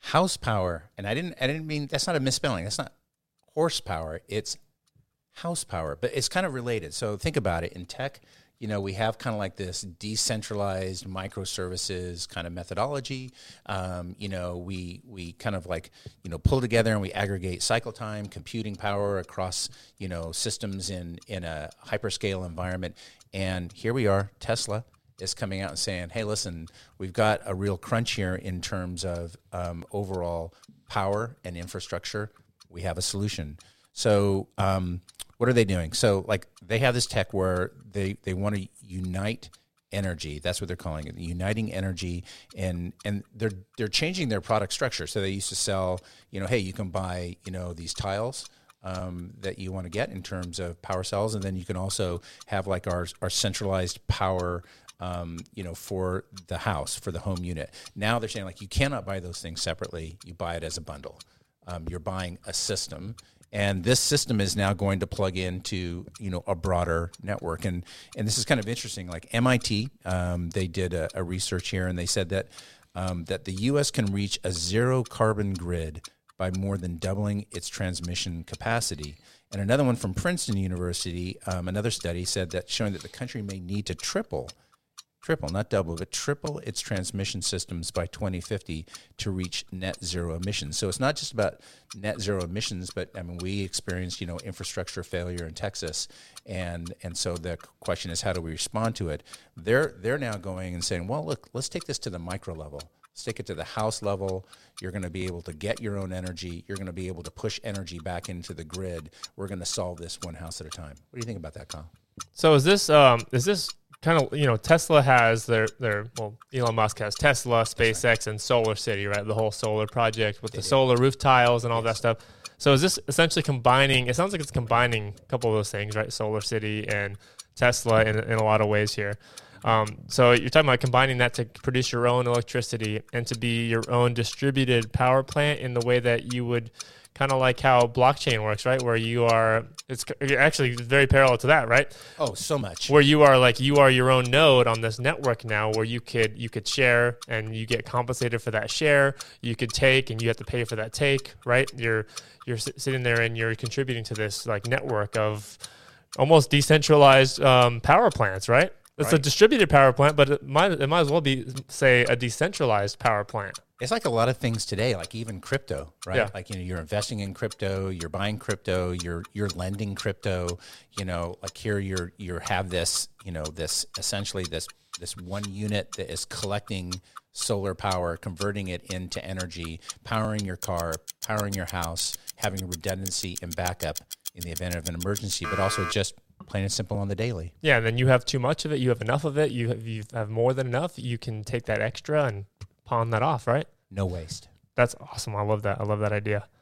House power, and I didn't I didn't mean that's not a misspelling. That's not horsepower. It's house power, but it's kind of related. So think about it in tech you know, we have kind of like this decentralized microservices kind of methodology. Um, you know, we we kind of like you know pull together and we aggregate cycle time, computing power across you know systems in in a hyperscale environment. And here we are, Tesla is coming out and saying, "Hey, listen, we've got a real crunch here in terms of um, overall power and infrastructure. We have a solution." So. Um, what are they doing? So like they have this tech where they they want to unite energy. That's what they're calling it, uniting energy, and and they're they're changing their product structure. So they used to sell, you know, hey, you can buy, you know, these tiles. Um, that you want to get in terms of power cells, and then you can also have like our our centralized power um, you know, for the house, for the home unit. Now they're saying like you cannot buy those things separately. You buy it as a bundle. Um, you're buying a system, and this system is now going to plug into you know a broader network and and this is kind of interesting like mit um, they did a, a, research here and they said that um, that the us can reach a zero carbon grid by more than doubling its transmission capacity and another one from princeton university um, another study said that showing that the country may need to triple triple, not double, but triple its transmission systems by 2050 to reach net zero emissions. So it's not just about net zero emissions, but I mean we experienced you know infrastructure failure in Texas, and and so the question is how do we respond to it? They're they're now going and saying, well, look, let's take this to the micro level. Let's take it to the house level. You're going to be able to get your own energy. You're going to be able to push energy back into the grid. We're going to solve this one house at a time. What do you think about that, Kyle? So is this um, is this kind of you know Tesla has their their well Elon Musk has Tesla, SpaceX, right. and Solar City, right? The whole solar project with they the did. solar roof tiles and all yes. that stuff. So is this essentially combining? It sounds like it's combining a couple of those things, right? Solar City and Tesla in, in a lot of ways here. Um, so you're talking about combining that to produce your own electricity and to be your own distributed power plant in the way that you would kind of like how blockchain works, right? Where you are, it's actually very parallel to that, right? Oh, so much. Where you are like you are your own node on this network now, where you could you could share and you get compensated for that share. You could take and you have to pay for that take, right? You're you're sitting there and you're contributing to this like network of almost decentralized um, power plants, right? It's right. a distributed power plant, but it might it might as well be say a decentralized power plant. It's like a lot of things today, like even crypto, right? Yeah. Like you know, you're investing in crypto, you're buying crypto, you're you're lending crypto. You know, like here you're you have this, you know, this essentially this this one unit that is collecting solar power, converting it into energy, powering your car, powering your house, having redundancy and backup in the event of an emergency, but also just plain and simple on the daily. Yeah, and then you have too much of it, you have enough of it, you have, you have more than enough, you can take that extra and pawn that off, right? No waste. That's awesome. I love that. I love that idea.